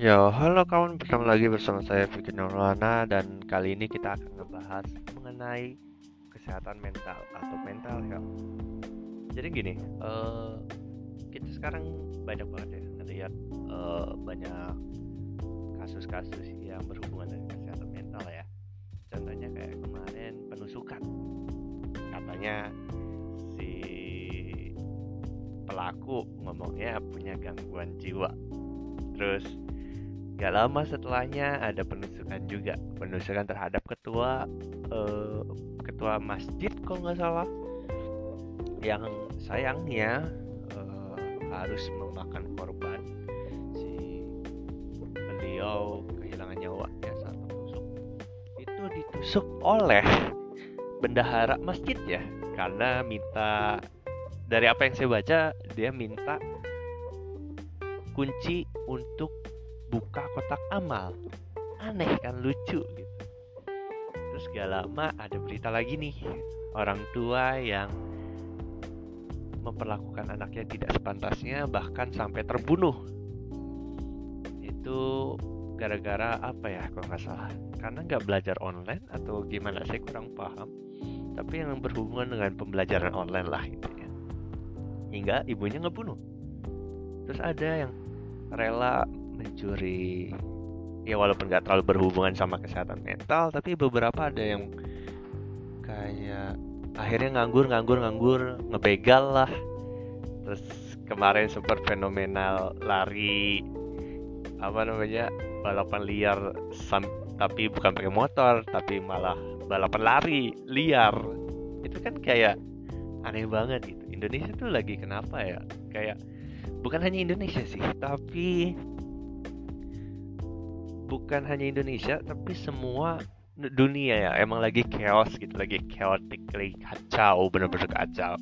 Yo, halo kawan, bertemu lagi bersama saya Fikri Nurlana dan kali ini kita akan ngebahas mengenai kesehatan mental atau mental health. Jadi gini, uh, kita sekarang banyak banget ya ngelihat uh, banyak kasus-kasus yang berhubungan dengan kesehatan mental ya. Contohnya kayak kemarin penusukan, katanya si pelaku ngomongnya punya gangguan jiwa. Terus Gak lama setelahnya ada penusukan juga, penusukan terhadap ketua uh, ketua masjid kalau nggak salah, yang sayangnya uh, harus memakan korban. Si beliau kehilangan nyawa ya saat tertusuk. Itu ditusuk oleh bendahara masjid ya, karena minta dari apa yang saya baca dia minta kunci untuk buka kotak amal. Aneh kan lucu gitu. Terus gak lama ada berita lagi nih. Orang tua yang memperlakukan anaknya tidak sepantasnya bahkan sampai terbunuh. Itu gara-gara apa ya kalau nggak salah. Karena nggak belajar online atau gimana saya kurang paham. Tapi yang berhubungan dengan pembelajaran online lah intinya hingga ibunya ngebunuh. Terus ada yang rela mencuri. Ya walaupun nggak terlalu berhubungan sama kesehatan mental tapi beberapa ada yang kayak akhirnya nganggur nganggur nganggur ngebegal lah. Terus kemarin sempat fenomenal lari apa namanya balapan liar tapi bukan pakai motor tapi malah balapan lari liar. Itu kan kayak aneh banget gitu. Indonesia tuh lagi kenapa ya? Kayak bukan hanya Indonesia sih tapi bukan hanya Indonesia tapi semua dunia ya. Emang lagi chaos gitu lagi chaotic lagi kacau bener-bener kacau.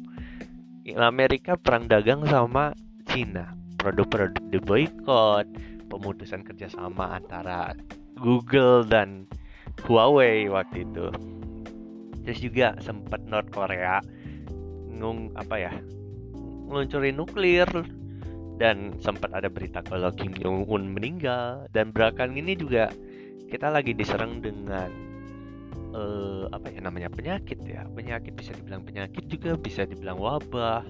Amerika perang dagang sama Cina. Produk-produk di boykot pemutusan kerjasama antara Google dan Huawei waktu itu. Terus juga sempat North Korea ngung apa ya ngeluncurin nuklir dan sempat ada berita kalau Kim Jong Un meninggal. Dan belakangan ini juga kita lagi diserang dengan uh, apa ya namanya penyakit ya. Penyakit bisa dibilang penyakit juga bisa dibilang wabah.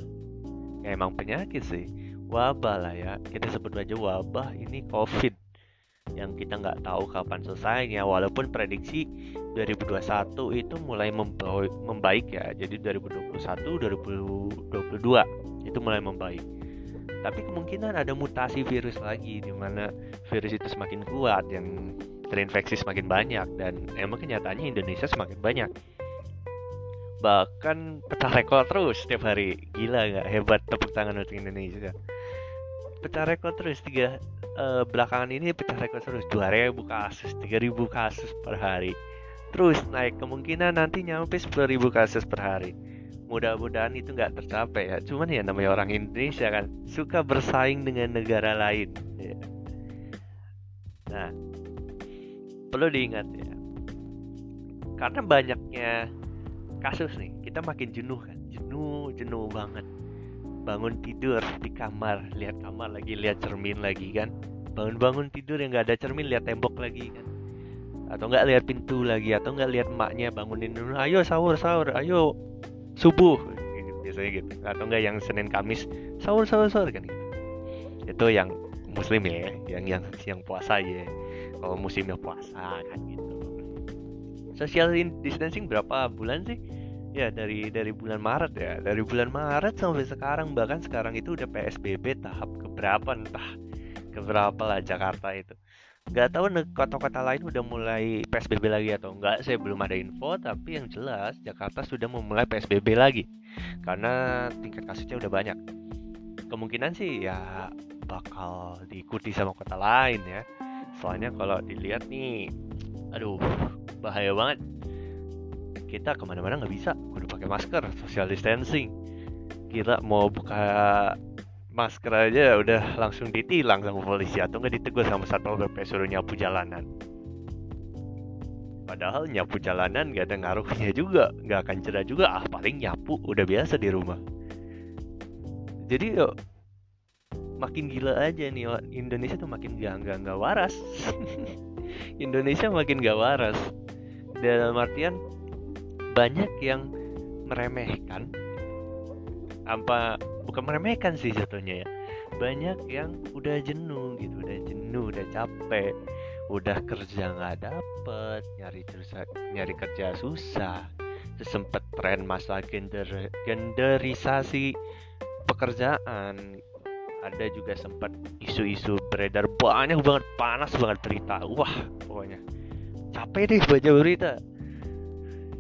Ya emang penyakit sih. Wabah lah ya. Kita sebut aja wabah ini COVID. Yang kita nggak tahu kapan selesainya. Walaupun prediksi 2021 itu mulai membaik ya. Jadi 2021 2022 itu mulai membaik tapi kemungkinan ada mutasi virus lagi di mana virus itu semakin kuat yang terinfeksi semakin banyak dan emang kenyataannya Indonesia semakin banyak. Bahkan pecah rekor terus setiap hari. Gila nggak hebat tepuk tangan untuk Indonesia. Pecah rekor terus tiga uh, belakangan ini pecah rekor terus dua ribu kasus tiga ribu kasus per hari. Terus naik kemungkinan nanti nyampe sepuluh ribu kasus per hari mudah-mudahan itu nggak tercapai ya. Cuman ya namanya orang Indonesia kan suka bersaing dengan negara lain. Ya. nah perlu diingat ya karena banyaknya kasus nih kita makin jenuh kan jenuh jenuh banget. Bangun tidur di kamar lihat kamar lagi lihat cermin lagi kan. Bangun-bangun tidur yang nggak ada cermin lihat tembok lagi kan. Atau nggak lihat pintu lagi atau nggak lihat emaknya bangunin dulu ayo sahur sahur ayo subuh gitu, biasanya gitu. Atau enggak yang Senin Kamis sahur sahur sahur kan gitu. Itu yang muslim ya yang yang yang puasa ya kalau musimnya puasa kan gitu. Social distancing berapa bulan sih? Ya dari dari bulan Maret ya. Dari bulan Maret sampai sekarang bahkan sekarang itu udah PSBB tahap keberapa entah keberapa lah Jakarta itu nggak tahu kota-kota lain udah mulai PSBB lagi atau enggak saya belum ada info. Tapi yang jelas Jakarta sudah memulai PSBB lagi. Karena tingkat kasusnya udah banyak. Kemungkinan sih ya bakal diikuti sama kota lain ya. Soalnya kalau dilihat nih aduh bahaya banget. Kita ke mana-mana nggak bisa. Udah pakai masker social distancing. Kita mau buka masker aja udah langsung ditilang sama polisi atau nggak ditegur sama satpol pp suruh nyapu jalanan. Padahal nyapu jalanan gak ada ngaruhnya juga nggak akan cerah juga. Ah paling nyapu udah biasa di rumah. Jadi yuk makin gila aja nih Indonesia tuh makin gak gak, gak waras. Indonesia makin gak waras. Dalam artian banyak yang meremehkan apa bukan meremehkan sih jatuhnya ya. Banyak yang udah jenuh gitu udah jenuh udah capek udah kerja nggak dapet nyari terus nyari kerja susah. Terus sempet tren masalah gender genderisasi pekerjaan. Ada juga sempat isu-isu beredar banyak banget panas banget berita. Wah pokoknya. Capek deh baca berita.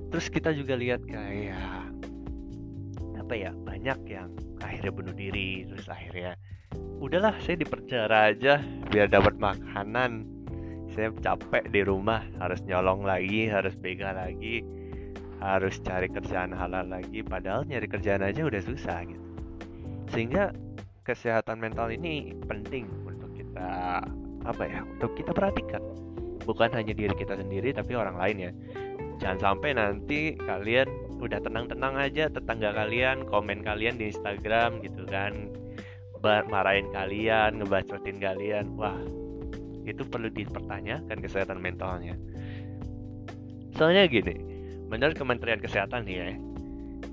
Terus kita juga lihat kayak apa ya banyak yang akhirnya bunuh diri terus akhirnya udahlah saya di penjara aja biar dapat makanan. Saya capek di rumah harus nyolong lagi harus begal lagi harus cari kerjaan halal lagi padahal nyari kerjaan aja udah susah gitu. Sehingga kesehatan mental ini penting untuk kita apa ya untuk kita perhatikan. Bukan hanya diri kita sendiri tapi orang lain ya. Jangan sampai nanti kalian udah tenang-tenang aja tetangga kalian komen kalian di Instagram gitu kan. Marahin kalian ngebacotin kalian. Wah itu perlu dipertanyakan kesehatan mentalnya. Soalnya gini menurut Kementerian Kesehatan nih ya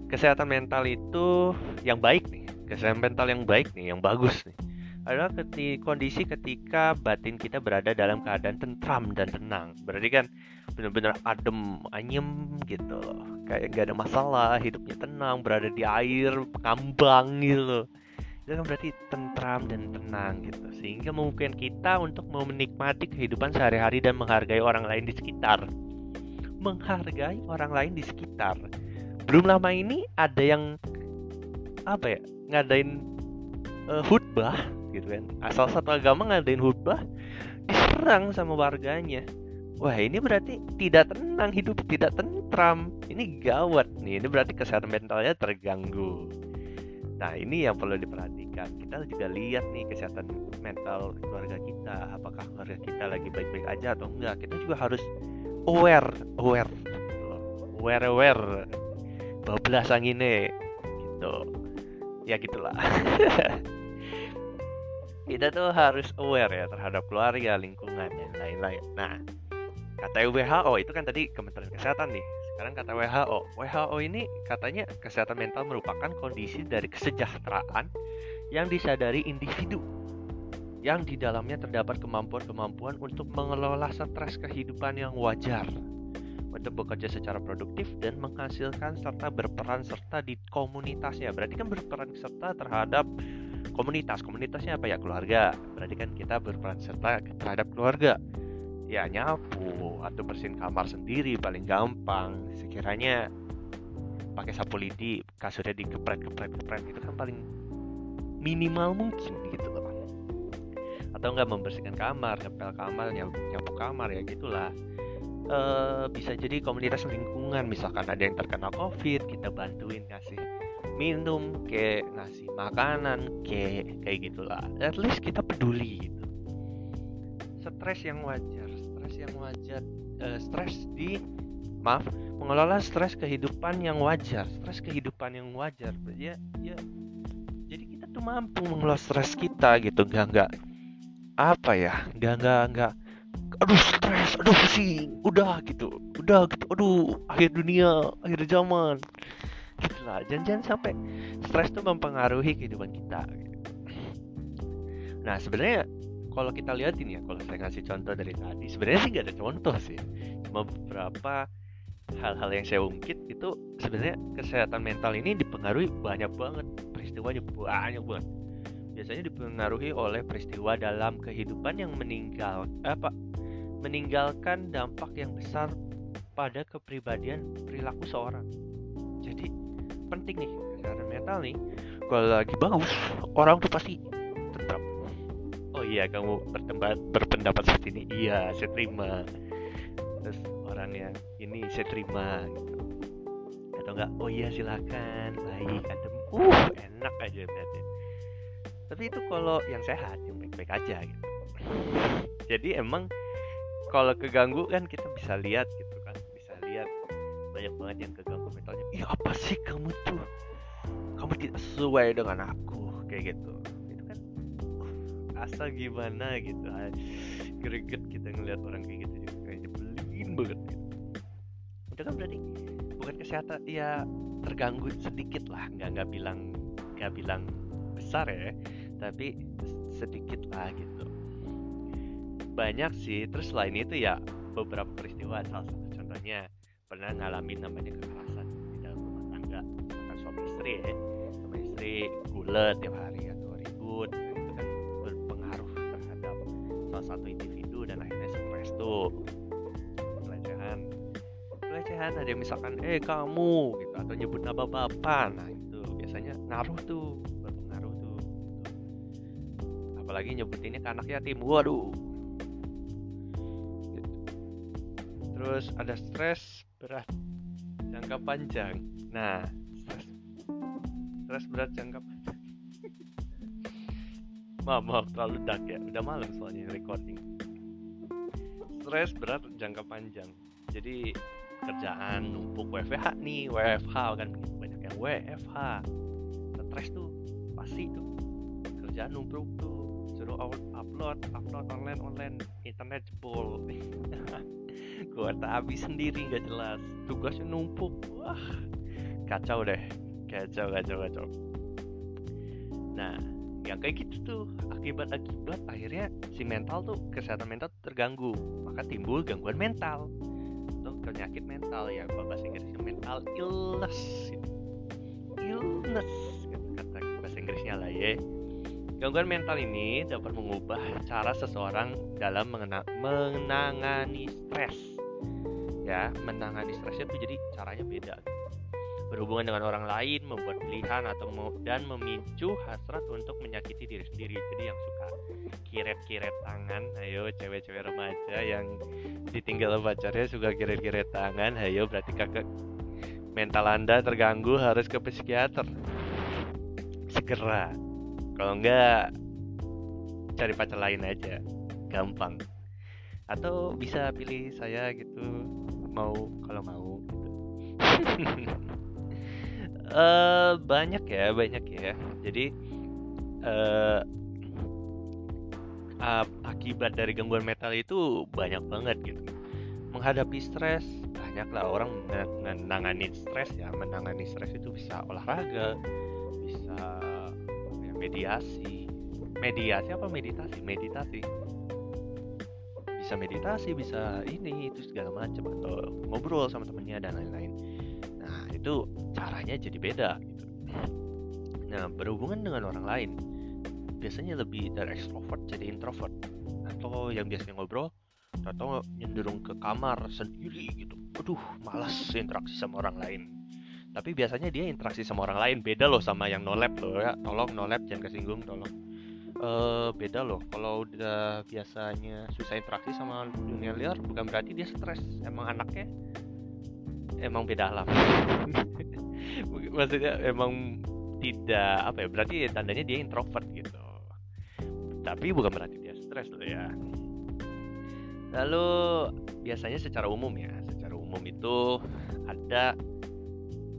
kesehatan mental itu yang baik nih kesehatan mental yang baik nih, yang bagus nih, adalah ketika, kondisi ketika batin kita berada dalam keadaan tentram dan tenang. Berarti kan benar-benar adem, anyem gitu, kayak gak ada masalah, hidupnya tenang, berada di air, ngambang gitu. Itu kan berarti tentram dan tenang gitu, sehingga memungkinkan kita untuk menikmati kehidupan sehari-hari dan menghargai orang lain di sekitar. Menghargai orang lain di sekitar. Belum lama ini ada yang apa ya ngadain uh, khutbah gitu kan asal satu agama ngadain khutbah diserang sama warganya wah ini berarti tidak tenang hidup tidak tentram ini gawat nih. Ini berarti kesehatan mentalnya terganggu. Nah ini yang perlu diperhatikan. Kita juga lihat nih kesehatan mental keluarga kita. Apakah keluarga kita lagi baik-baik aja atau enggak? Kita juga harus aware aware. Aware aware. Bablas anginnya. Gitu. Ya gitulah. Kita tuh harus aware ya terhadap keluarga lingkungan dan lain-lain. Nah kata WHO itu kan tadi Kementerian Kesehatan nih sekarang kata WHO WHO ini katanya kesehatan mental merupakan kondisi dari kesejahteraan yang disadari individu yang di dalamnya terdapat kemampuan-kemampuan untuk mengelola stres kehidupan yang wajar untuk bekerja secara produktif dan menghasilkan serta berperan serta di komunitasnya. Berarti kan berperan serta terhadap komunitas. Komunitasnya apa ya? Keluarga. Berarti kan kita berperan serta terhadap keluarga. Ya nyapu atau bersihin kamar sendiri paling gampang. Sekiranya pakai sapu lidi, kasurnya dikepret-kepret-kepret itu kan paling minimal mungkin gitu loh. Atau enggak membersihkan kamar, ngepel kamar, nyapu, kamar ya gitulah uh, bisa jadi komunitas lingkungan misalkan ada yang terkena covid kita bantuin ngasih minum kayak ngasih makanan kayak kayak gitulah at least kita peduli gitu stres yang wajar yang wajar uh, stres di maaf mengelola stres kehidupan yang wajar stres kehidupan yang wajar. Ya ya. Jadi kita tuh mampu mengelola stres kita gitu gak nggak apa ya gak nggak nggak aduh stres aduh pusing udah gitu udah gitu aduh akhir dunia akhir zaman. Gitu lah jangan jangan sampai stres tuh mempengaruhi kehidupan kita nah sebenarnya kalau kita lihatin ya kalau saya ngasih contoh dari tadi sebenarnya sih gak ada contoh sih beberapa hal-hal yang saya ungkit itu sebenarnya kesehatan mental ini dipengaruhi banyak banget peristiwanya banyak banget biasanya dipengaruhi oleh peristiwa dalam kehidupan yang meninggal apa meninggalkan dampak yang besar pada kepribadian perilaku seorang. Jadi penting nih kesehatan mental nih. Kalau lagi bagus, orang tuh pasti iya, kamu bertempat, berpendapat seperti ini. Iya, saya terima. Terus orangnya ini saya terima. Gitu. Atau enggak? Oh iya silakan, baik, adem. Uh, enak aja berarti. Tapi itu kalau yang sehat, yang baik-baik aja gitu. Jadi emang kalau keganggu kan kita bisa lihat gitu kan bisa lihat banyak banget yang keganggu mentalnya iya apa sih kamu tuh kamu tidak sesuai dengan aku kayak gitu itu asal gimana gitu ah, greget kita ngeliat orang kayak gitu juga kayak nyebelin banget gitu. itu kan berarti bukan kesehatan ya terganggu sedikit lah. Nggak nggak bilang nggak bilang besar ya tapi sedikit lah gitu. Banyak sih terus selain itu ya beberapa peristiwa salah satu contohnya pernah ngalamin namanya kekerasan di dalam rumah tangga bukan suami istri ya. Suami istri gulet tiap hari atau ribut satu individu dan akhirnya stres tuh. Pelecehan. Pelecehan ada yang misalkan eh kamu gitu atau nyebut nama bapak. Nah itu biasanya ngaruh tuh berpengaruh tuh apalagi nyebutinnya ke anak yatim waduh. Gitu. terus ada stres berat jangka panjang. Nah stres stres berat jangka panjang maaf maaf terlalu dark ya. Udah malam soalnya recording. Stres berat jangka panjang. Jadi kerjaan numpuk WFH nih WFH kan. Banyak yang WFH stres tuh pasti tuh. Kerjaan numpuk tuh suruh up- upload upload online online. Internet jebol. Kuota habis sendiri nggak jelas. Tugasnya numpuk. Wah kacau deh. Kacau kacau kacau. Nah yang kayak gitu tuh. Akibat-akibat akhirnya si mental tuh kesehatan mental terganggu. Maka timbul gangguan mental. Atau penyakit mental ya bahasa Inggrisnya mental illness. Illness kata bahasa Inggrisnya lah ya. Gangguan mental ini dapat mengubah cara seseorang dalam mengena- menangani stres. Ya menangani stresnya tuh jadi caranya beda berhubungan dengan orang lain membuat pilihan atau mau, dan memicu hasrat untuk menyakiti diri sendiri. Jadi yang suka kiret-kiret tangan ayo cewek-cewek remaja yang ditinggal pacarnya suka kiret-kiret tangan ayo berarti kakak mental anda terganggu harus ke psikiater. Segera. Kalau enggak cari pacar lain aja. Gampang. Atau bisa pilih saya gitu. Mau kalau mau gitu Eh, banyak ya banyak ya. Jadi eh ap- akibat dari gangguan mental itu banyak banget gitu. Menghadapi stres banyak lah orang men- menangani stres ya. Menangani stres itu bisa olahraga bisa ya, mediasi. Mediasi apa meditasi? Meditasi. Bisa meditasi bisa ini itu segala macam. Atau ngobrol sama temennya dan lain-lain nah itu caranya jadi beda gitu. Nah berhubungan dengan orang lain biasanya lebih dari extrovert jadi introvert. Atau yang biasanya ngobrol atau cenderung ke kamar sendiri gitu. Aduh malas interaksi sama orang lain. Tapi biasanya dia interaksi sama orang lain beda loh sama yang no lab loh ya. Tolong no lab jangan kesinggung tolong. Eh beda loh. Kalau udah biasanya susah interaksi sama dunia liar bukan berarti dia stres. Emang anaknya emang beda alam. Maksudnya emang tidak apa ya berarti tandanya dia introvert gitu. Tapi bukan berarti dia stres loh ya. Lalu biasanya secara umum ya secara umum itu ada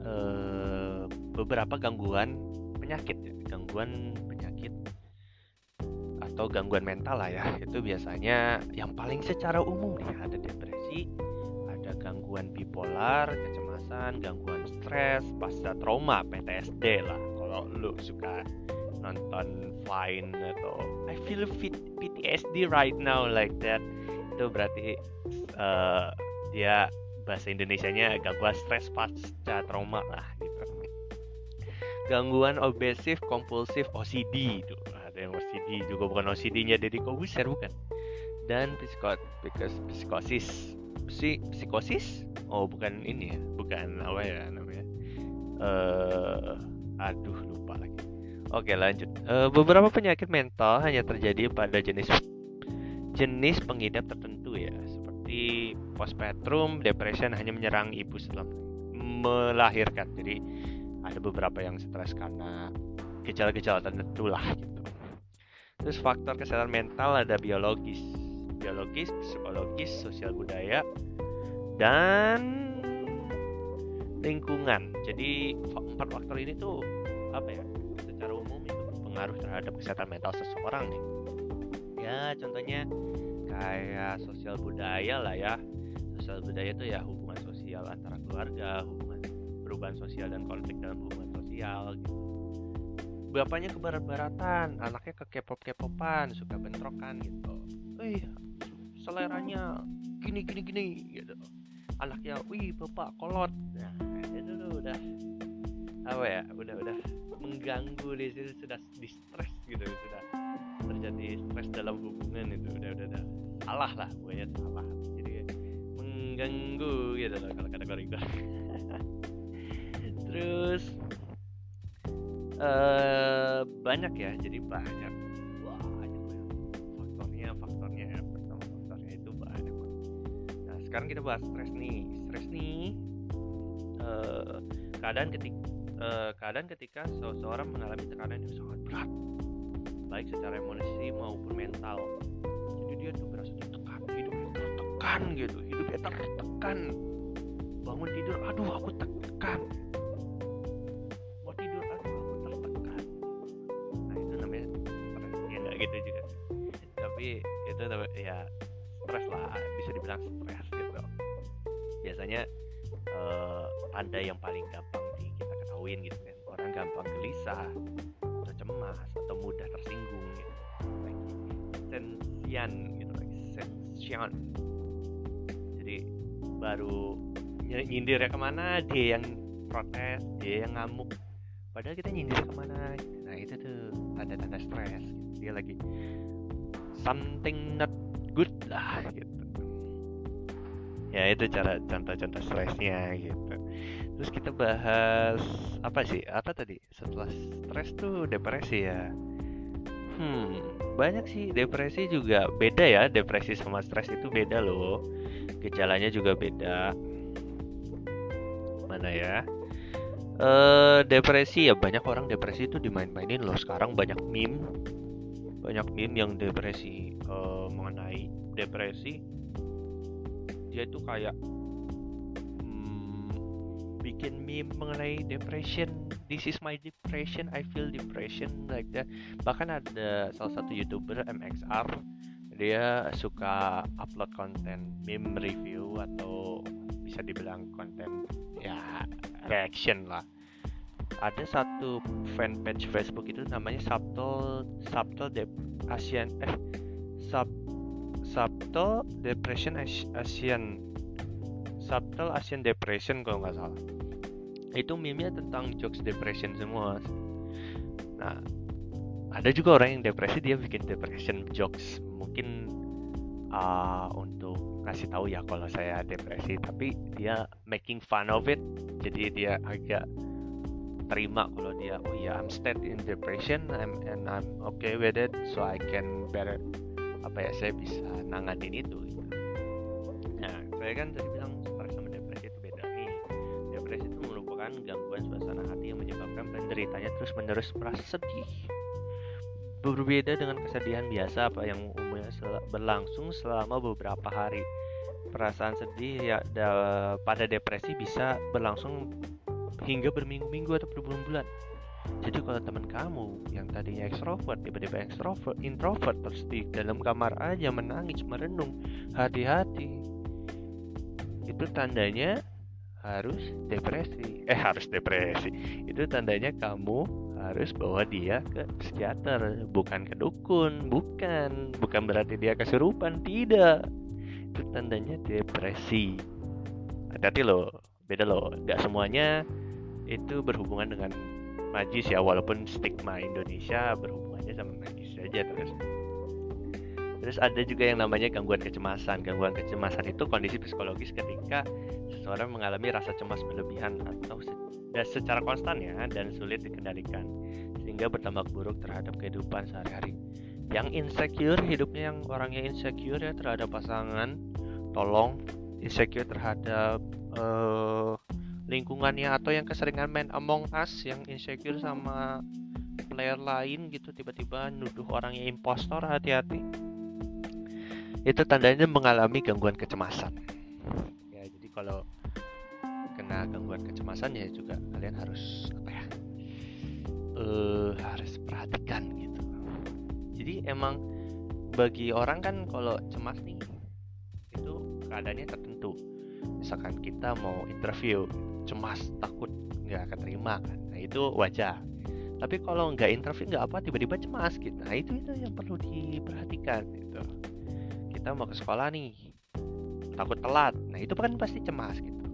eh, beberapa gangguan penyakit ya. Gangguan penyakit atau gangguan mental lah ya. Itu biasanya yang paling secara umum nih ada depresi gangguan bipolar kecemasan gangguan stres pasca trauma PTSD lah. Kalau lu suka nonton Vine atau I feel fit PTSD right now like that. Itu berarti eh, dia bahasa Indonesianya gangguan stres pasca trauma lah gitu. Gangguan obsesif kompulsif OCD itu. Ada yang OCD juga bukan OCD-nya Deddy Kobuser bukan. Dan psikot psikosis psi psikosis? Oh bukan ini ya bukan apa ya namanya. Eh aduh lupa lagi. Oke lanjut. Eh, beberapa penyakit mental hanya terjadi pada jenis jenis pengidap tertentu ya seperti postpartum depression hanya menyerang ibu setelah melahirkan. Jadi ada beberapa yang stres karena gejala-gejala tertentu lah gitu. Terus faktor kesehatan mental ada biologis biologis psikologis sosial budaya dan lingkungan. Jadi empat faktor ini tuh apa ya secara umum itu berpengaruh terhadap kesehatan mental seseorang nih. Ya contohnya kayak sosial budaya lah ya. Sosial budaya itu ya hubungan sosial antara keluarga hubungan perubahan sosial dan konflik dalam hubungan sosial gitu. Bapaknya ke barat-baratan anaknya ke K-pop suka bentrokan gitu wih seleranya gini gini gini gitu. Anaknya wih bapak kolot. Nah itu tuh udah apa ya udah udah mengganggu di situ sudah di stres gitu sudah terjadi stres dalam hubungan itu udah udah, udah salah lah pokoknya salah jadi mengganggu gitu loh kalau kategori gue terus uh, banyak ya jadi banyak sekarang kita bahas stres nih. Stres nih uh, keadaan ketika uh, keadaan ketika seseorang mengalami tekanan yang sangat berat. Baik secara emosi maupun mental. Jadi dia tuh berasa tertekan hidupnya tertekan gitu. Hidupnya tertekan. Bangun tidur aduh aku tertekan. Mau tidur aduh aku tertekan. Nah itu namanya stres. Ya gitu juga. Tapi itu ya stres lah bisa dibilang stres biasanya uh, tanda yang paling gampang di kita ketahuin gitu kan. Orang gampang gelisah atau cemas atau mudah tersinggung gitu. Lagi sensian gitu lagi sensian. Jadi baru nyindir ya ke mana dia yang protes dia yang ngamuk. Padahal kita nyindir ke mana nah itu tuh tanda-tanda stres. Gitu. dia lagi something not good lah gitu ya itu cara contoh-contoh stresnya gitu. Terus kita bahas apa sih? Apa tadi? Setelah stres tuh depresi ya? Hmm banyak sih. Depresi juga beda ya. Depresi sama stres itu beda loh. Gejalanya juga beda. Mana ya? Uh, depresi ya banyak orang depresi itu dimain-mainin loh. Sekarang banyak meme. Banyak meme yang depresi uh, mengenai depresi dia itu kayak hmm, bikin meme mengenai depression. This is my depression I feel depression like that. Bahkan ada salah satu youtuber MXR dia suka upload konten meme review atau bisa dibilang konten ya reaction lah. Ada satu fanpage Facebook itu namanya Subtle Subtle Dep Asian eh Sub Subtle Depression Asian. Subtle Asian Depression kalau nggak salah. Itu meme tentang jokes depression semua nah ada juga orang yang depresi dia bikin depression jokes. Mungkin uh, untuk kasih tahu ya kalau saya depresi tapi dia making fun of it. Jadi dia agak terima kalau dia oh ya I'm state in depression I'm, and I'm okay with it so I can better apa ya saya bisa nanganin itu gitu. nah saya kan tadi bilang stres sama depresi itu beda nih depresi itu merupakan gangguan suasana hati yang menyebabkan penderitanya terus menerus merasa sedih berbeda dengan kesedihan biasa apa yang umumnya berlangsung selama beberapa hari perasaan sedih ya da, pada depresi bisa berlangsung hingga berminggu-minggu atau berbulan-bulan. Jadi kalau teman kamu yang tadinya ekstrovert tiba-tiba ekstrovert, introvert di dalam kamar aja menangis, merenung, hati-hati. Itu tandanya harus depresi. Eh harus depresi. Itu tandanya kamu harus bawa dia ke psikiater, bukan ke dukun, bukan. Bukan berarti dia kesurupan, tidak itu tandanya depresi hati-hati loh beda loh nggak semuanya itu berhubungan dengan magis ya walaupun stigma Indonesia berhubungannya sama magis saja terus. Terus ada juga yang namanya gangguan kecemasan. Gangguan kecemasan itu kondisi psikologis ketika seseorang mengalami rasa cemas berlebihan atau secara konstan ya dan sulit dikendalikan sehingga berdampak buruk terhadap kehidupan sehari-hari. Yang insecure hidupnya yang orangnya insecure ya terhadap pasangan tolong insecure terhadap uh, lingkungannya atau yang keseringan main Among Us yang insecure sama player lain gitu tiba-tiba nuduh orangnya impostor hati-hati. Itu tandanya mengalami gangguan kecemasan. Ya jadi kalau kena gangguan kecemasan ya juga kalian harus apa ya uh, harus perhatikan gitu. Jadi emang bagi orang kan kalau cemas nih itu keadaannya tertentu. Misalkan kita mau interview cemas takut nggak keterima kan. Nah itu wajar. Tapi kalau nggak interview nggak apa tiba-tiba cemas gitu. Nah itu itu yang perlu diperhatikan gitu. Kita mau ke sekolah nih takut telat. Nah itu kan pasti cemas gitu.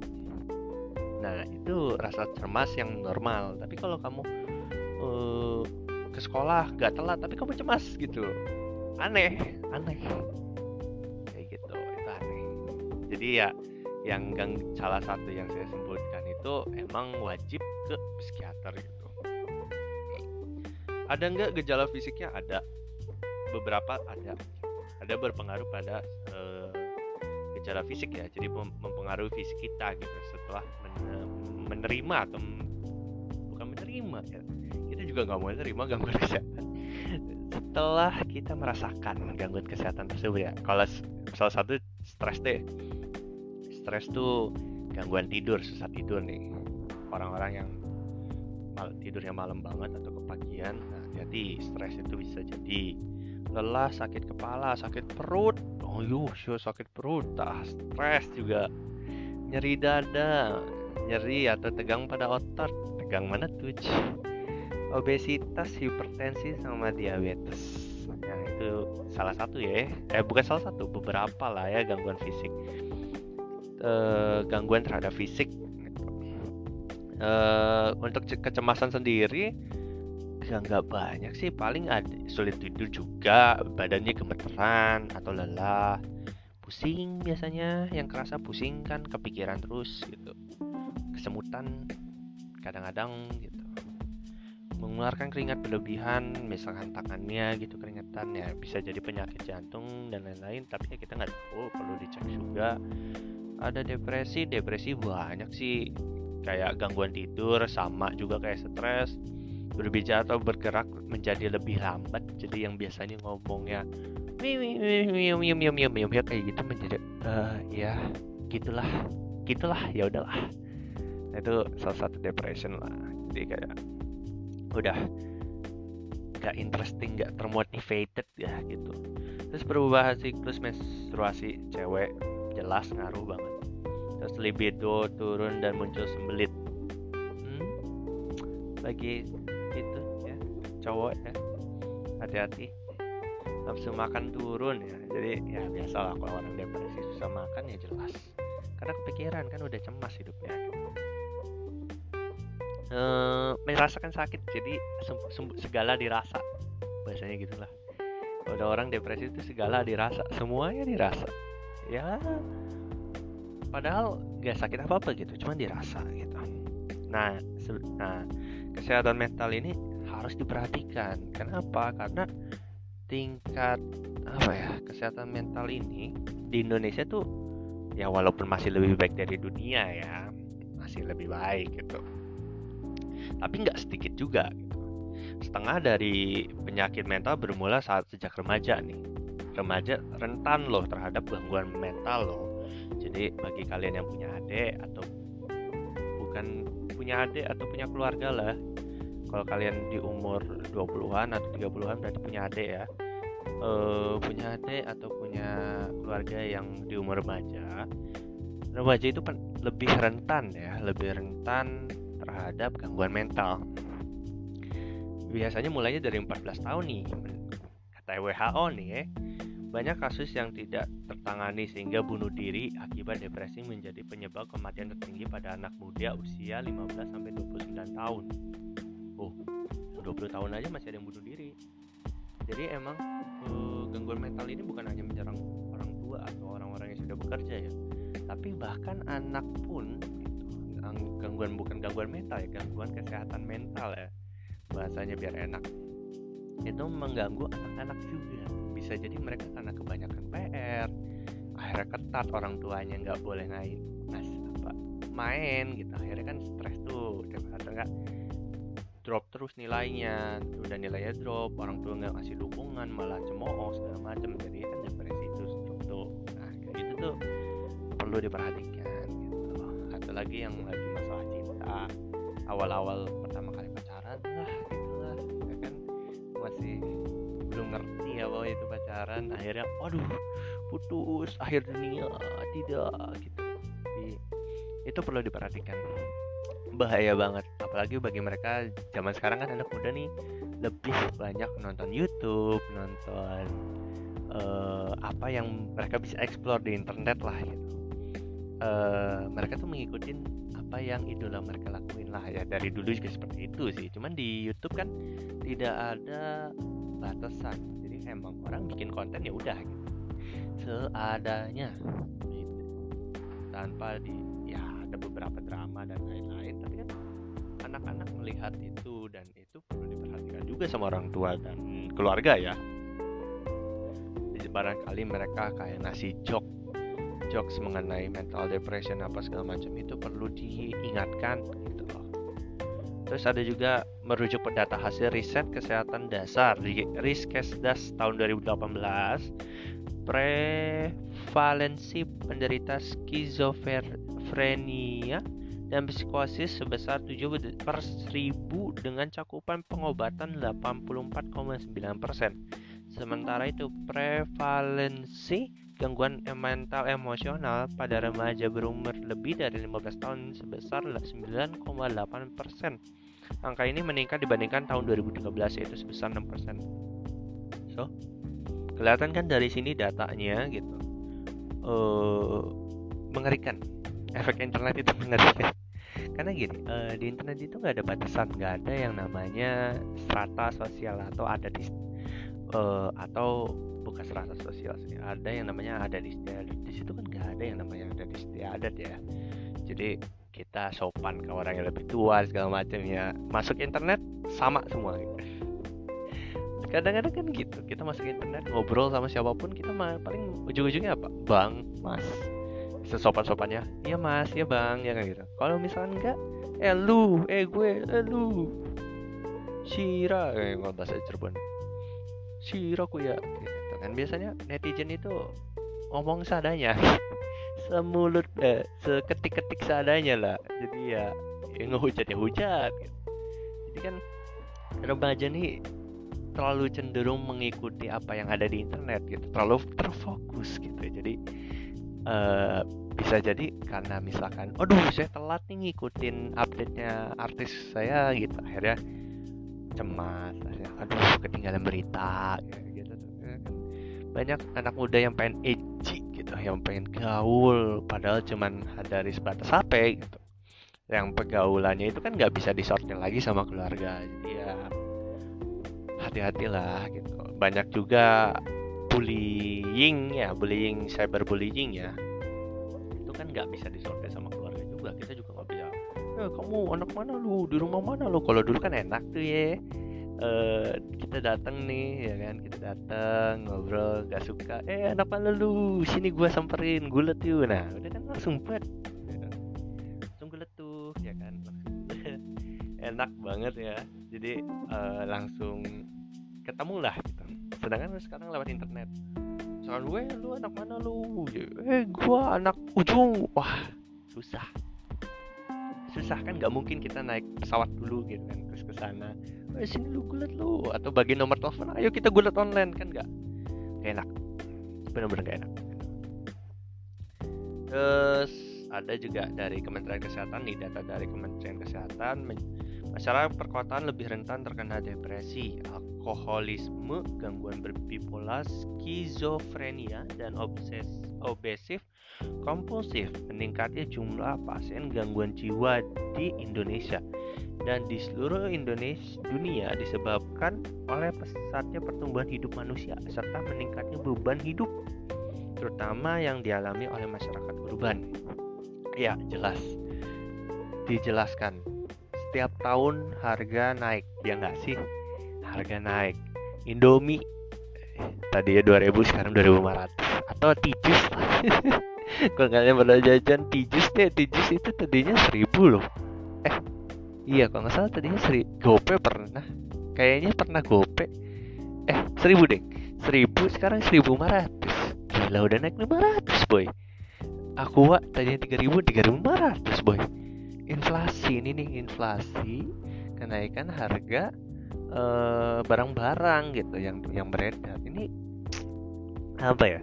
Nah itu rasa cemas yang normal. Tapi kalau kamu uh, ke sekolah nggak telat tapi kamu cemas gitu. Aneh aneh. Kayak gitu itu aneh. Jadi ya yang gang, salah satu yang saya sebutkan itu emang wajib ke psikiater gitu. Ada nggak gejala fisiknya? Ada. Beberapa ada. Ada berpengaruh pada uh, gejala fisik ya. Jadi mempengaruhi fisik kita gitu setelah men menerima atau bukan menerima ya. Kita juga nggak mau menerima gangguan kesehatan. Setelah kita merasakan gangguan kesehatan tersebut ya. Kalau salah satu stres deh. Stres tuh gangguan tidur susah tidur nih. Orang-orang yang mal tidurnya malam banget atau kepagian nah hati stres itu bisa jadi lelah sakit kepala sakit perut. Oh yuh sakit perut. Ah stres juga. Nyeri dada nyeri atau tegang pada otot. Tegang mana tuh obesitas hipertensi sama diabetes. Yang itu salah satu ya. Eh bukan salah satu beberapa lah ya gangguan fisik uh, gangguan terhadap fisik. Uh, untuk kecemasan sendiri ya nggak banyak sih. Paling ada sulit tidur juga badannya gemeteran atau lelah pusing biasanya. Yang kerasa pusing kan kepikiran terus gitu. Kesemutan kadang-kadang gitu. Mengeluarkan keringat berlebihan misalkan tangannya gitu keringetan ya bisa jadi penyakit jantung dan lain-lain. Tapi ya kita nggak tahu perlu dicek juga ada depresi depresi banyak sih. Kayak gangguan tidur sama juga kayak stres. Berbicara atau bergerak menjadi lebih lambat. Jadi yang biasanya ngomongnya ya kayak gitu menjadi uh, ya gitulah gitulah ya udahlah. Nah, itu salah satu depression lah. Jadi kayak udah gak interesting gak termotivated ya gitu. Terus perubahan siklus menstruasi cewek jelas ngaruh banget. Terus libido turun dan muncul sembelit. Hmm? bagi itu ya cowok ya. Hati-hati. Nafsu makan turun ya. Jadi ya biasa lah kalau orang depresi susah makan ya jelas. Karena kepikiran kan udah cemas hidupnya. E, merasakan sakit. Jadi segala dirasa. Bahasanya gitulah. Kalau ada orang depresi itu segala dirasa. Semuanya dirasa ya padahal gak sakit apa apa gitu cuma dirasa gitu. Nah nah kesehatan mental ini harus diperhatikan. Kenapa? Karena tingkat apa ya kesehatan mental ini di Indonesia tuh ya walaupun masih lebih baik dari dunia ya masih lebih baik gitu. Tapi nggak sedikit juga gitu. setengah dari penyakit mental bermula saat sejak remaja nih remaja rentan loh terhadap gangguan mental loh. Jadi bagi kalian yang punya adik atau bukan punya adik atau punya keluarga lah kalau kalian di umur 20-an atau 30-an berarti punya adik ya. E, punya adik atau punya keluarga yang di umur remaja remaja itu lebih rentan ya lebih rentan terhadap gangguan mental. Biasanya mulainya dari 14 tahun nih kata WHO nih ya banyak kasus yang tidak tertangani sehingga bunuh diri akibat depresi menjadi penyebab kematian tertinggi pada anak muda usia 15 sampai 29 tahun. Oh, 20 tahun aja masih ada yang bunuh diri. Jadi emang uh, gangguan mental ini bukan hanya menyerang orang tua atau orang-orang yang sudah bekerja ya, tapi bahkan anak pun gitu, gangguan bukan gangguan mental ya, gangguan kesehatan mental ya. Bahasanya biar enak. Itu mengganggu anak-anak juga. Bisa jadi mereka karena kebanyakan PR akhirnya ketat orang tuanya nggak boleh ngain mas apa main gitu. Akhirnya kan stres tuh atau enggak drop terus nilainya. Udah nilainya drop orang tua nggak ngasih dukungan malah cemooh segala macam jadi kan depresi itu tuh. Nah kayak gitu tuh perlu diperhatikan gitu. Atau lagi yang lagi masalah cinta awal-awal pertama masih belum ngerti ya bahwa itu pacaran. Akhirnya waduh putus. Akhir dunia tidak gitu. Jadi, itu perlu diperhatikan. Bahaya banget. Apalagi bagi mereka zaman sekarang kan anak muda nih lebih banyak nonton YouTube nonton uh, apa yang mereka bisa explore di internet lah gitu uh, mereka tuh mengikuti apa yang idola mereka lakuin lah ya. Dari dulu juga seperti itu sih. Cuman di YouTube kan tidak ada batasan. Jadi emang orang bikin konten ya udah gitu. Seadanya. Gitu. tanpa di ya ada beberapa drama dan lain-lain. Tapi kan anak-anak melihat itu dan itu perlu diperhatikan juga sama orang tua dan keluarga ya. Jadi barangkali mereka kayak ngasih joke jokes mengenai mental depression apa segala macam itu perlu diingatkan gitu loh. Terus ada juga merujuk pada data hasil riset kesehatan dasar di Riskesdas tahun 2018 prevalensi penderita skizofrenia dan psikosis sebesar 7 per 1000 dengan cakupan pengobatan 84,9%. Sementara itu prevalensi gangguan mental emosional pada remaja berumur lebih dari 15 tahun sebesar 9,8%. Angka ini meningkat dibandingkan tahun 2013 yaitu sebesar 6%. So, kelihatan kan dari sini datanya gitu. Uh, mengerikan. Efek internet itu mengerikan karena gini uh, di internet itu nggak ada batasan nggak ada yang namanya strata sosial atau ada di uh, atau bukan strata sosial sih ada yang namanya ada di istiadat di situ kan nggak ada yang namanya ada di istiadat ya. Jadi kita sopan ke orang yang lebih tua segala macam ya. Masuk internet sama semua. Kadang-kadang kan gitu kita masuk internet ngobrol sama siapa pun kita mah paling ujung-ujungnya apa? Bang mas. Sesopan-sopannya iya mas ya bang ya kan gitu. Kalau misalnya enggak eh lu eh gue eh lu. Shira eh bahasa Cirebon Ku ya. Gitu kan. Biasanya netizen itu ngomong seadanya. Semulut eh, seketik-ketik seadanya lah. Jadi ya ya ngehujat ya hujat gitu. jadi kan remaja nih terlalu cenderung mengikuti apa yang ada di internet gitu. Terlalu terfokus gitu jadi uh, bisa jadi karena misalkan aduh saya telat nih ngikutin update-nya artis saya gitu. Akhirnya cemas aduh ketinggalan berita gitu, kan. banyak anak muda yang pengen edgy gitu yang pengen gaul padahal cuman dari sebatas HP gitu. Yang pergaulannya itu kan nggak bisa disortir lagi sama keluarga jadi ya hati-hatilah gitu. Banyak juga bullying ya bullying cyberbullying ya. Itu kan nggak bisa disortir sama keluarga juga kita juga ya kamu anak mana lu? Di rumah mana lu? Kalau dulu kan enak tuh ya. Uh, kita datang nih ya kan? Kita datang ngobrol gak suka. Eh anak mana lu? Sini gua samperin gulet yuk. Nah udah kan langsung buat. Langsung gulet tuh ya kan? Enak banget ya. Jadi uh, langsung ketemu lah gitu. Sedangkan sekarang lewat internet. Soal gue lu anak mana lu? Eh gua anak ujung. Wah susah susah kan nggak mungkin kita naik pesawat dulu gitu kan terus ke sana eh sini lu gulat lu atau bagi nomor telepon ayo kita gulat online kan nggak enak. Benar-benar gak enak. Terus ada juga dari Kementerian Kesehatan nih data dari Kementerian Kesehatan masyarakat perkotaan lebih rentan terkena depresi, alkoholisme, gangguan berbipolar, skizofrenia, dan obses obesif kompulsif. Meningkatnya jumlah pasien gangguan jiwa di Indonesia dan di seluruh Indonesia dunia disebabkan oleh pesatnya pertumbuhan hidup manusia serta meningkatnya beban hidup terutama yang dialami oleh masyarakat urban. Ya, jelas. Dijelaskan. Setiap tahun harga naik, ya nggak sih? Harga naik. Indomie tadi ya 2000 sekarang 2500 atau tijus. Kalau kalian pernah jajan. Tijus deh tijus itu tadinya 1000 loh. Eh iya kalau nggak salah tadinya seri gope pernah. Kayaknya pernah gope. Eh 1000 deh. 1000 sekarang 1500 gila udah naik 500 boy. Aqua tadinya 3000 3500 boy. Inflasi ini nih inflasi kenaikan harga eh, barang-barang gitu yang yang beredar. Ini apa ya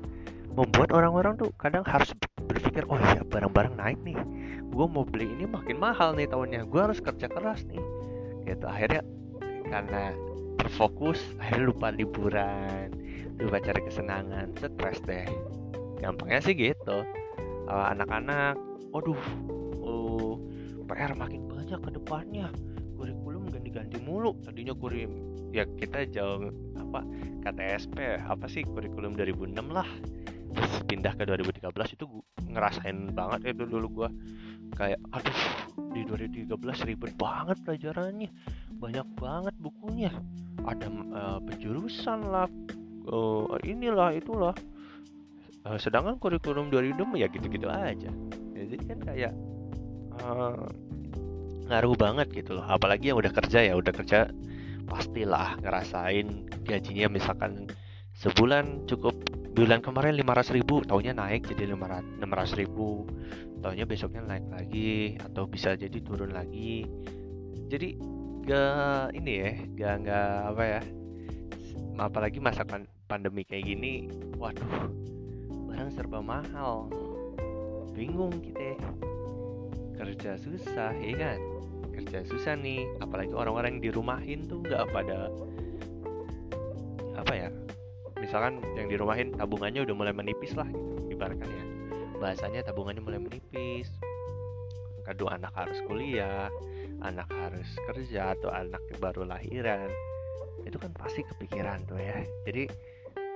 membuat orang-orang tuh kadang harus berpikir oh iya barang-barang naik nih. Gue mau beli ini makin mahal nih tahunnya. Gue harus kerja keras nih. Gitu. Akhirnya karena terfokus akhirnya lupa liburan lupa cari kesenangan stres deh. Gampangnya sih gitu. Anak-anak waduh oh, PR makin banyak ke depannya. Kurikulum ganti-ganti mulu. Tadinya kurim ya kita jauh apa KTSP apa sih kurikulum 2006 lah pindah ke 2013 itu ngerasain banget itu dulu gua. Kayak aduh di 2013 ribet banget pelajarannya. Banyak banget bukunya. Ada uh, penjurusan lah uh, inilah itulah. Uh, sedangkan kurikulum 2006 ya gitu-gitu aja. Jadi kan kayak uh, ngaruh banget gitu loh. Apalagi yang udah kerja ya udah kerja pastilah ngerasain gajinya misalkan sebulan cukup bulan kemarin 500 ribu tahunnya naik jadi 500 600 ribu. Tahunnya besoknya naik lagi atau bisa jadi turun lagi. Jadi gak ini ya gak nggak apa ya apalagi masa pandemi kayak gini waduh barang serba mahal. Bingung kita. Kerja susah ya kan? Kerja susah nih apalagi orang-orang yang dirumahin tuh nggak pada apa ya misalkan yang dirumahin tabungannya udah mulai menipis lah gitu ibaratkan ya. Bahasanya tabungannya mulai menipis. Kedua anak harus kuliah anak harus kerja atau anak baru lahiran. Itu kan pasti kepikiran tuh ya. Jadi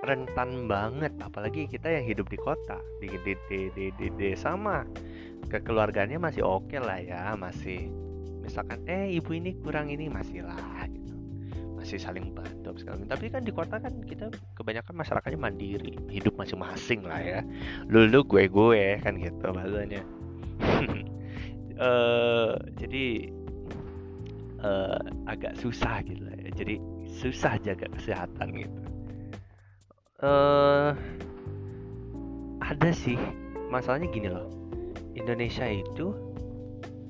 rentan banget apalagi kita yang hidup di kota di di di di, di desa mah kekeluarganya masih oke okay lah ya masih misalkan eh ibu ini kurang ini masih lah gitu masih saling bantu sekali tapi kan di kota kan kita kebanyakan masyarakatnya mandiri hidup masing-masing lah ya. Lu lu gue gue kan gitu bahasanya uh, jadi uh, agak susah gitu lah ya. Jadi susah jaga kesehatan gitu. Uh, ada sih. Masalahnya gini loh. Indonesia itu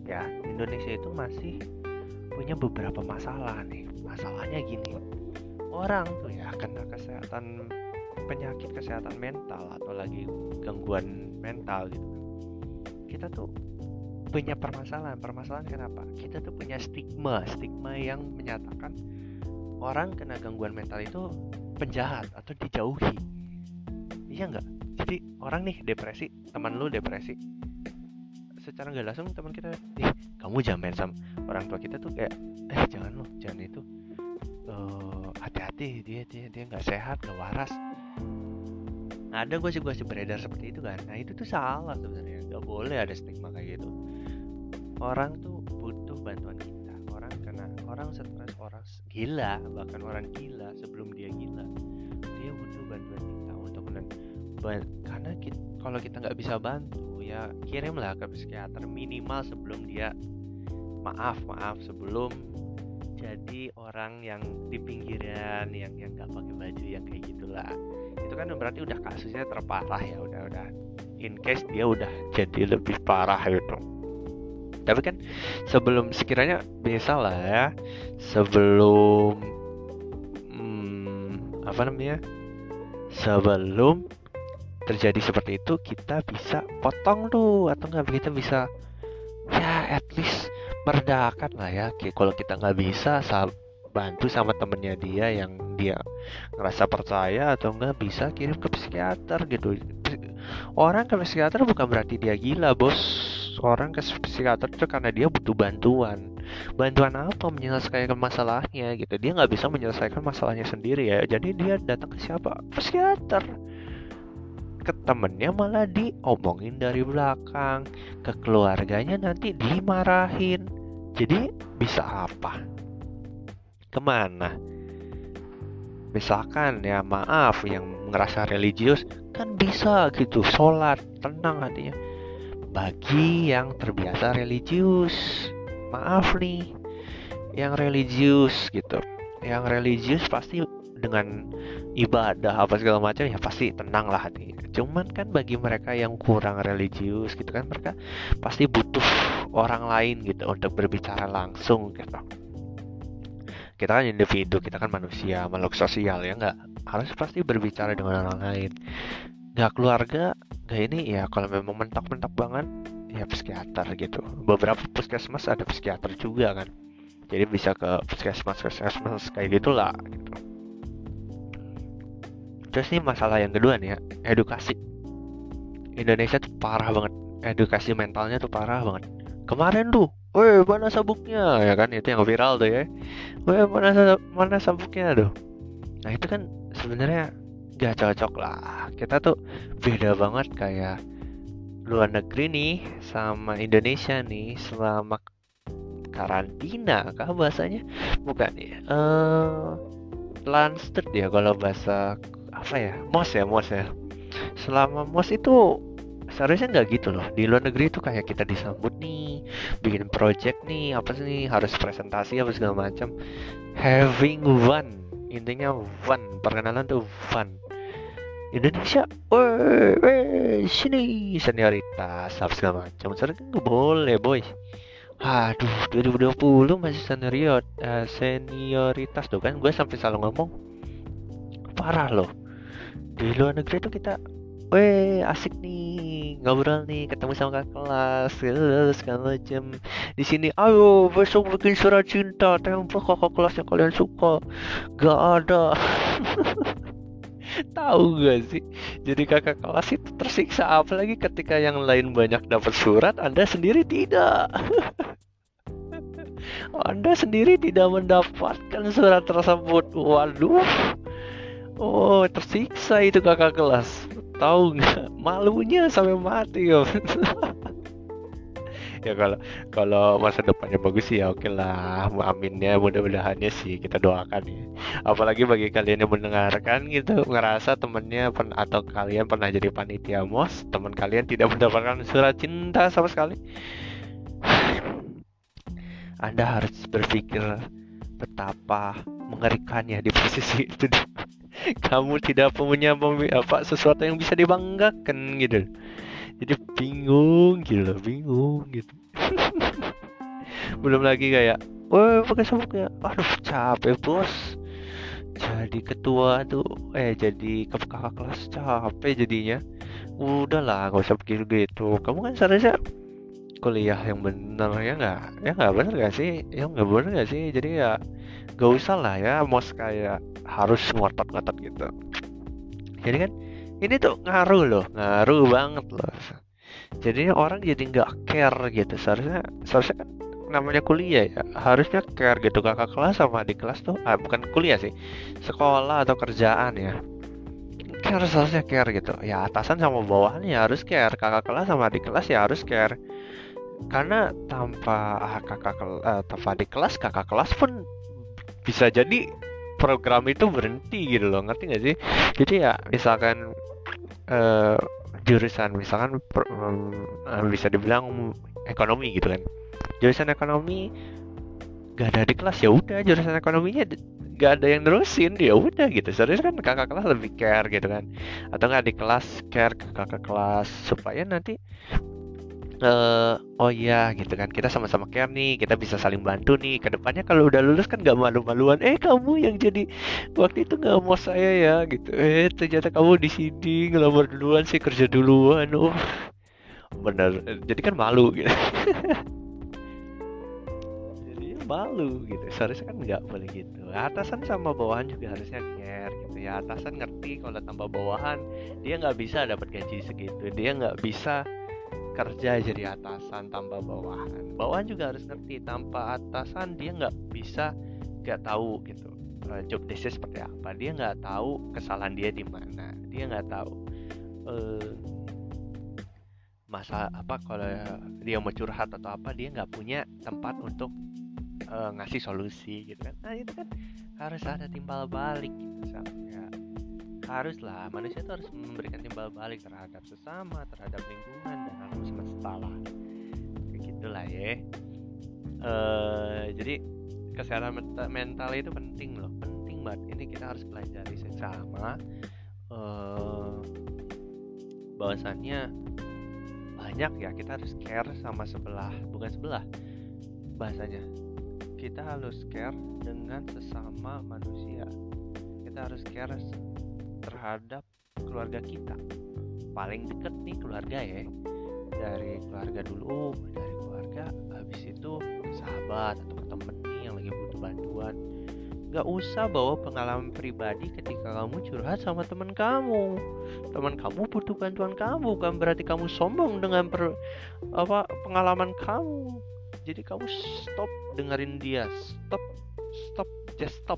ya Indonesia itu masih punya beberapa masalah nih masalahnya gini orang tuh ya kena kesehatan penyakit kesehatan mental atau lagi gangguan mental gitu. Kita tuh punya permasalahan permasalahan kenapa? Kita tuh punya stigma stigma yang menyatakan orang kena gangguan mental itu penjahat atau dijauhi. Iya nggak? Jadi orang nih depresi teman lu depresi secara nggak langsung teman kita ih kamu jangan main sama orang tua kita tuh kayak eh jangan loh jangan itu. Uh, hati-hati dia dia dia nggak sehat nggak waras. Ada gue sih gue sih beredar seperti itu kan? Nah itu tuh salah sebenarnya nggak boleh ada stigma kayak gitu. Orang tuh butuh bantuan kita. Orang karena orang stres orang gila bahkan orang gila sebelum dia gila dia butuh bantuan kita untuk karena kita, kalau kita nggak bisa bantu ya kirimlah ke psikiater minimal sebelum dia maaf maaf sebelum jadi orang yang di pinggiran yang yang nggak pakai baju yang kayak gitulah. Itu kan berarti udah kasusnya terparah ya udah udah. In case dia udah jadi lebih parah gitu. Tapi kan sebelum sekiranya bisa lah ya sebelum hmm, apa namanya sebelum terjadi seperti itu kita bisa potong tuh atau nggak kita bisa ya at least meredakan lah ya. Oke, kalau kita nggak bisa bantu sama temennya dia yang dia ngerasa percaya atau nggak bisa kirim ke psikiater gitu. Orang ke psikiater bukan berarti dia gila bos. Orang ke psikiater itu karena dia butuh bantuan. Bantuan apa menyelesaikan masalahnya gitu? Dia nggak bisa menyelesaikan masalahnya sendiri ya. Jadi dia datang ke siapa? Psikiater ke temennya malah diomongin dari belakang. Ke keluarganya nanti dimarahin. Jadi bisa apa? Ke mana? Misalkan ya maaf yang ngerasa religius kan bisa gitu sholat tenang hatinya. Bagi yang terbiasa religius maaf nih yang religius gitu. Yang religius pasti dengan ibadah apa segala macam ya pasti tenang lah hati. Cuman kan bagi mereka yang kurang religius gitu kan mereka pasti butuh orang lain gitu untuk berbicara langsung gitu. Kita kan individu kita kan manusia makhluk sosial ya nggak? Harus pasti berbicara dengan orang lain. Nggak keluarga nggak ini ya kalau memang mentok-mentok banget ya psikiater gitu. Beberapa puskesmas ada psikiater juga kan. Jadi bisa ke puskesmas puskesmas kayak gitulah gitu terus nih masalah yang kedua nih ya edukasi. Indonesia tuh parah banget. Edukasi mentalnya tuh parah banget. Kemarin tuh Weh mana sabuknya? Ya kan itu yang viral tuh ya. Weh mana mana sabuknya tuh? Nah itu kan sebenarnya gak cocok lah. Kita tuh beda banget kayak luar negeri nih sama Indonesia nih selama karantina kah bahasanya? Bukan ya uh, Landstedt ya kalau bahasa apa ya mos ya mos ya selama mos itu seharusnya nggak gitu loh di luar negeri itu kayak kita disambut nih bikin project nih apa sih harus presentasi apa segala macam having fun intinya fun perkenalan tuh fun Indonesia, weh, sini senioritas, apa segala macam. Sekarang kan nggak boleh, boy. Aduh, 2020 masih senior, uh, senioritas tuh kan. Gue sampai selalu ngomong, parah loh. Di luar negeri tuh kita, weh, asik nih, ngobrol nih, ketemu sama kakak kelas, segala macam. Di sini, ayo besok bikin surat cinta, tempo kakak kelas yang kalian suka. Gak ada. tahu gak sih jadi kakak kelas itu tersiksa apalagi ketika yang lain banyak dapat surat anda sendiri tidak anda sendiri tidak mendapatkan surat tersebut waduh oh tersiksa itu kakak kelas. Tahu nggak? Malunya sampai mati ya ya kalau kalau masa depannya bagus sih ya oke lah. Aminnya mudah-mudahannya sih kita doakan ya. Apalagi bagi kalian yang mendengarkan gitu ngerasa temennya pen atau kalian pernah jadi panitia mos teman kalian tidak mendapatkan surat cinta sama sekali. Anda harus berpikir betapa mengerikannya di posisi itu kamu tidak punya apa sesuatu yang bisa dibanggakan gitu. Jadi bingung gitu bingung gitu. Belum lagi kayak wah pakai sabuknya aduh capek bos. Jadi ketua tuh eh jadi kakak kelas capek jadinya. Udahlah gak usah begitu gitu. Kamu kan seharusnya kuliah yang bener ya nggak? Ya nggak bener gak sih? Ya nggak bener gak sih? Jadi ya gak usah lah ya mos kayak harus ngotot-ngotot gitu. Jadi kan ini tuh ngaruh loh ngaruh banget loh. Jadi orang jadi nggak care gitu. Seharusnya seharusnya kan namanya kuliah ya harusnya care gitu. Kakak kelas sama adik kelas tuh ah, bukan kuliah sih sekolah atau kerjaan ya. Care seharusnya care gitu. Ya atasan sama bawahan ya harus care. Kakak kelas sama adik kelas ya harus care. Karena tanpa ah, kakak uh, tanpa adik kelas kakak kelas pun bisa jadi program itu berhenti gitu loh ngerti gak sih? Jadi ya misalkan uh, jurusan misalkan per, um, bisa dibilang ekonomi gitu kan. Jurusan ekonomi gak ada di kelas ya udah jurusan ekonominya gak ada yang nerusin ya udah gitu. Seharusnya kan kakak kelas lebih care gitu kan. Atau nggak di kelas care ke kakak kelas supaya nanti uh, oh iya gitu kan. Kita sama-sama care nih kita bisa saling bantu nih. Ke depannya kalau udah lulus kan gak malu-maluan. Eh kamu yang jadi waktu itu nggak mau saya ya gitu. Eh ternyata kamu di sini ngelamar duluan sih kerja duluan. Oh bener. Jadi kan malu gitu. Jadi malu gitu. Seharusnya kan nggak boleh gitu. Atasan sama bawahan juga harusnya care gitu ya. Atasan ngerti kalau tambah bawahan dia nggak bisa dapat gaji segitu. Dia nggak bisa kerja jadi atasan tanpa bawahan. Bawahan juga harus ngerti tanpa atasan dia nggak bisa nggak tahu gitu uh, job desknya seperti apa. Dia nggak tahu kesalahan dia di mana. Dia nggak tahu uh, masa apa kalau dia mau curhat atau apa dia nggak punya tempat untuk uh, ngasih solusi gitu kan. Nah itu kan harus ada timbal balik gitu haruslah manusia itu harus memberikan timbal balik terhadap sesama terhadap lingkungan dan alam semesta lah ya. Uh, jadi kesehatan mental itu penting loh penting banget. Ini kita harus pelajari sesama uh, bahwasannya banyak ya kita harus care sama sebelah bukan sebelah bahasanya. Kita harus care dengan sesama manusia. Kita harus care terhadap keluarga kita paling deket nih keluarga ya dari keluarga dulu dari keluarga habis itu sahabat atau temen nih yang lagi butuh bantuan Gak usah bawa pengalaman pribadi ketika kamu curhat sama teman kamu. Teman kamu butuh bantuan kamu, bukan berarti kamu sombong dengan per, apa pengalaman kamu. Jadi kamu stop dengerin dia, stop, stop, just stop.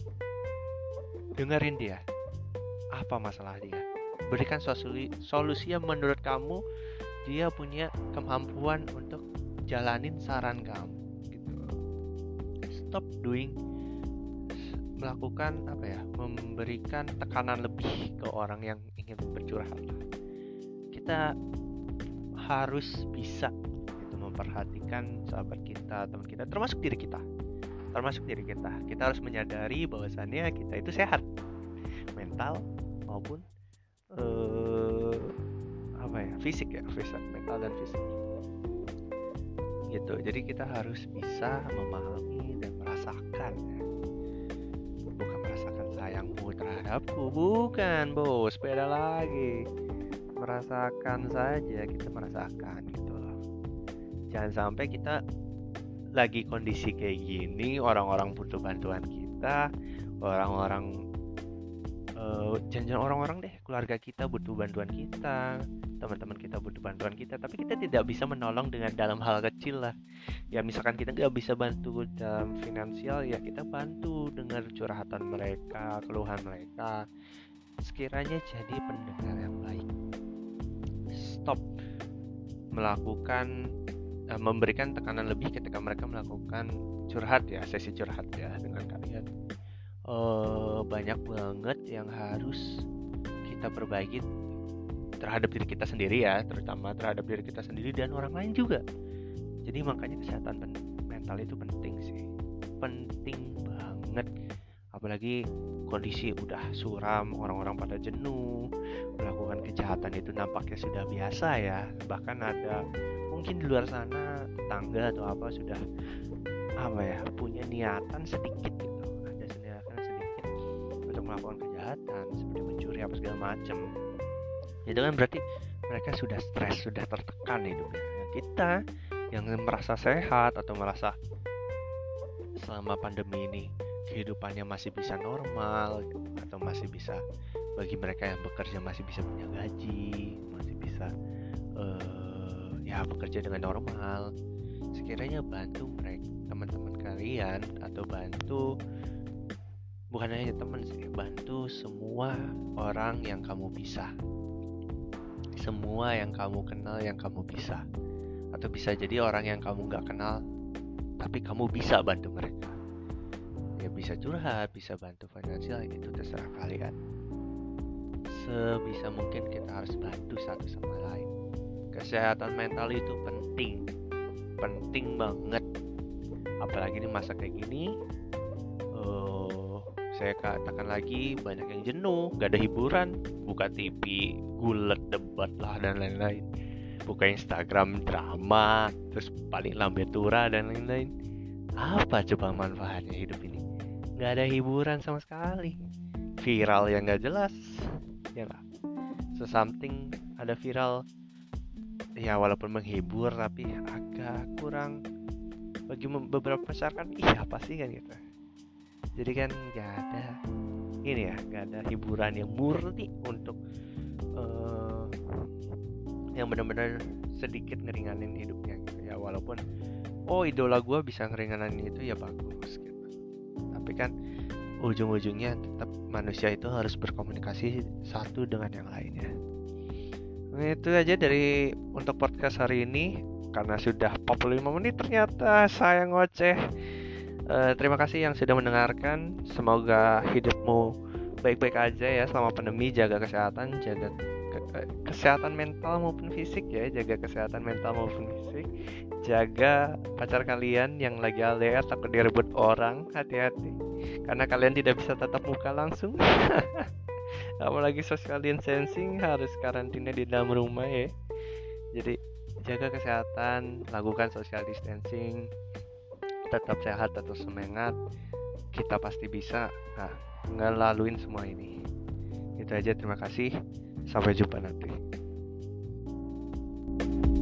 Dengerin dia. Apa masalah dia? Berikan solusi, solusi yang menurut kamu dia punya kemampuan untuk jalanin saran kamu. Gitu. Stop doing melakukan apa ya memberikan tekanan lebih ke orang yang ingin bercurhat kita harus bisa itu memperhatikan sahabat kita teman kita termasuk diri kita termasuk diri kita kita harus menyadari bahwasannya kita itu sehat mental maupun uh, apa ya fisik ya fisik mental dan fisik. Gitu. Jadi kita harus bisa memahami dan merasakan ya. Terhadapku bukan bos. Beda lagi. Merasakan saja kita merasakan gitu loh. Jangan sampai kita lagi kondisi kayak gini orang-orang butuh bantuan kita orang-orang uh, jangan-jangan orang-orang deh keluarga kita butuh bantuan kita teman-teman kita butuh bantuan kita tapi kita tidak bisa menolong dengan dalam hal kecil lah. Ya misalkan kita nggak bisa bantu dalam finansial ya kita bantu dengar curhatan mereka keluhan mereka. Sekiranya jadi pendengar yang baik stop melakukan uh, memberikan tekanan lebih ketika mereka melakukan curhat ya sesi curhat ya dengan kalian uh, banyak banget yang harus kita perbaiki terhadap diri kita sendiri ya terutama terhadap diri kita sendiri dan orang lain juga. Jadi makanya kesehatan mental itu penting sih. Penting banget. Apalagi kondisi udah suram orang-orang pada jenuh melakukan kejahatan itu nampaknya sudah biasa ya. Bahkan ada mungkin di luar sana tetangga atau apa sudah apa ya punya niatan sedikit melakukan kejahatan seperti mencuri apa segala macam itu kan berarti mereka sudah stres sudah tertekan hidupnya. Nah, kita yang merasa sehat atau merasa selama pandemi ini kehidupannya masih bisa normal atau masih bisa bagi mereka yang bekerja masih bisa punya gaji masih bisa uh, ya bekerja dengan normal sekiranya bantu mereka teman-teman kalian atau bantu bukan hanya teman sih bantu semua orang yang kamu bisa. Semua yang kamu kenal yang kamu bisa. Atau bisa jadi orang yang kamu nggak kenal tapi kamu bisa bantu mereka. Ya bisa curhat bisa bantu finansial itu terserah kalian. Sebisa mungkin kita harus bantu satu sama lain. Kesehatan mental itu penting. Penting banget. Apalagi ini masa kayak gini uh, saya katakan lagi banyak yang jenuh gak ada hiburan buka TV gulet debat lah dan lain-lain. Buka Instagram drama terus paling lambe tura dan lain-lain. Apa coba manfaatnya hidup ini? Nggak ada hiburan sama sekali. Viral yang nggak jelas ya nggak? So something ada viral ya walaupun menghibur tapi agak kurang. Bagi beberapa masyarakat iya apa sih? kan gitu jadi kan nggak ada ini ya nggak ada hiburan yang murni untuk uh, yang benar-benar sedikit ngeringanin hidupnya gitu ya. Walaupun oh idola gue bisa ngeringanin itu ya bagus gitu. Tapi kan ujung-ujungnya tetap manusia itu harus berkomunikasi satu dengan yang lainnya. Nah, itu aja dari untuk podcast hari ini. Karena sudah 45 menit ternyata saya ngoceh Uh, terima kasih yang sudah mendengarkan. Semoga hidupmu baik-baik aja ya selama pandemi. Jaga kesehatan, jaga ke kesehatan mental maupun fisik ya. Jaga kesehatan mental maupun fisik. Jaga pacar kalian yang lagi LDR takut direbut orang. Hati-hati. Karena kalian tidak bisa tatap muka langsung. Apalagi social distancing harus karantina di dalam rumah ya. Jadi jaga kesehatan, lakukan social distancing tetap sehat atau semangat kita pasti bisa nah, ngelaluin semua ini. Itu aja terima kasih. Sampai jumpa nanti. thank you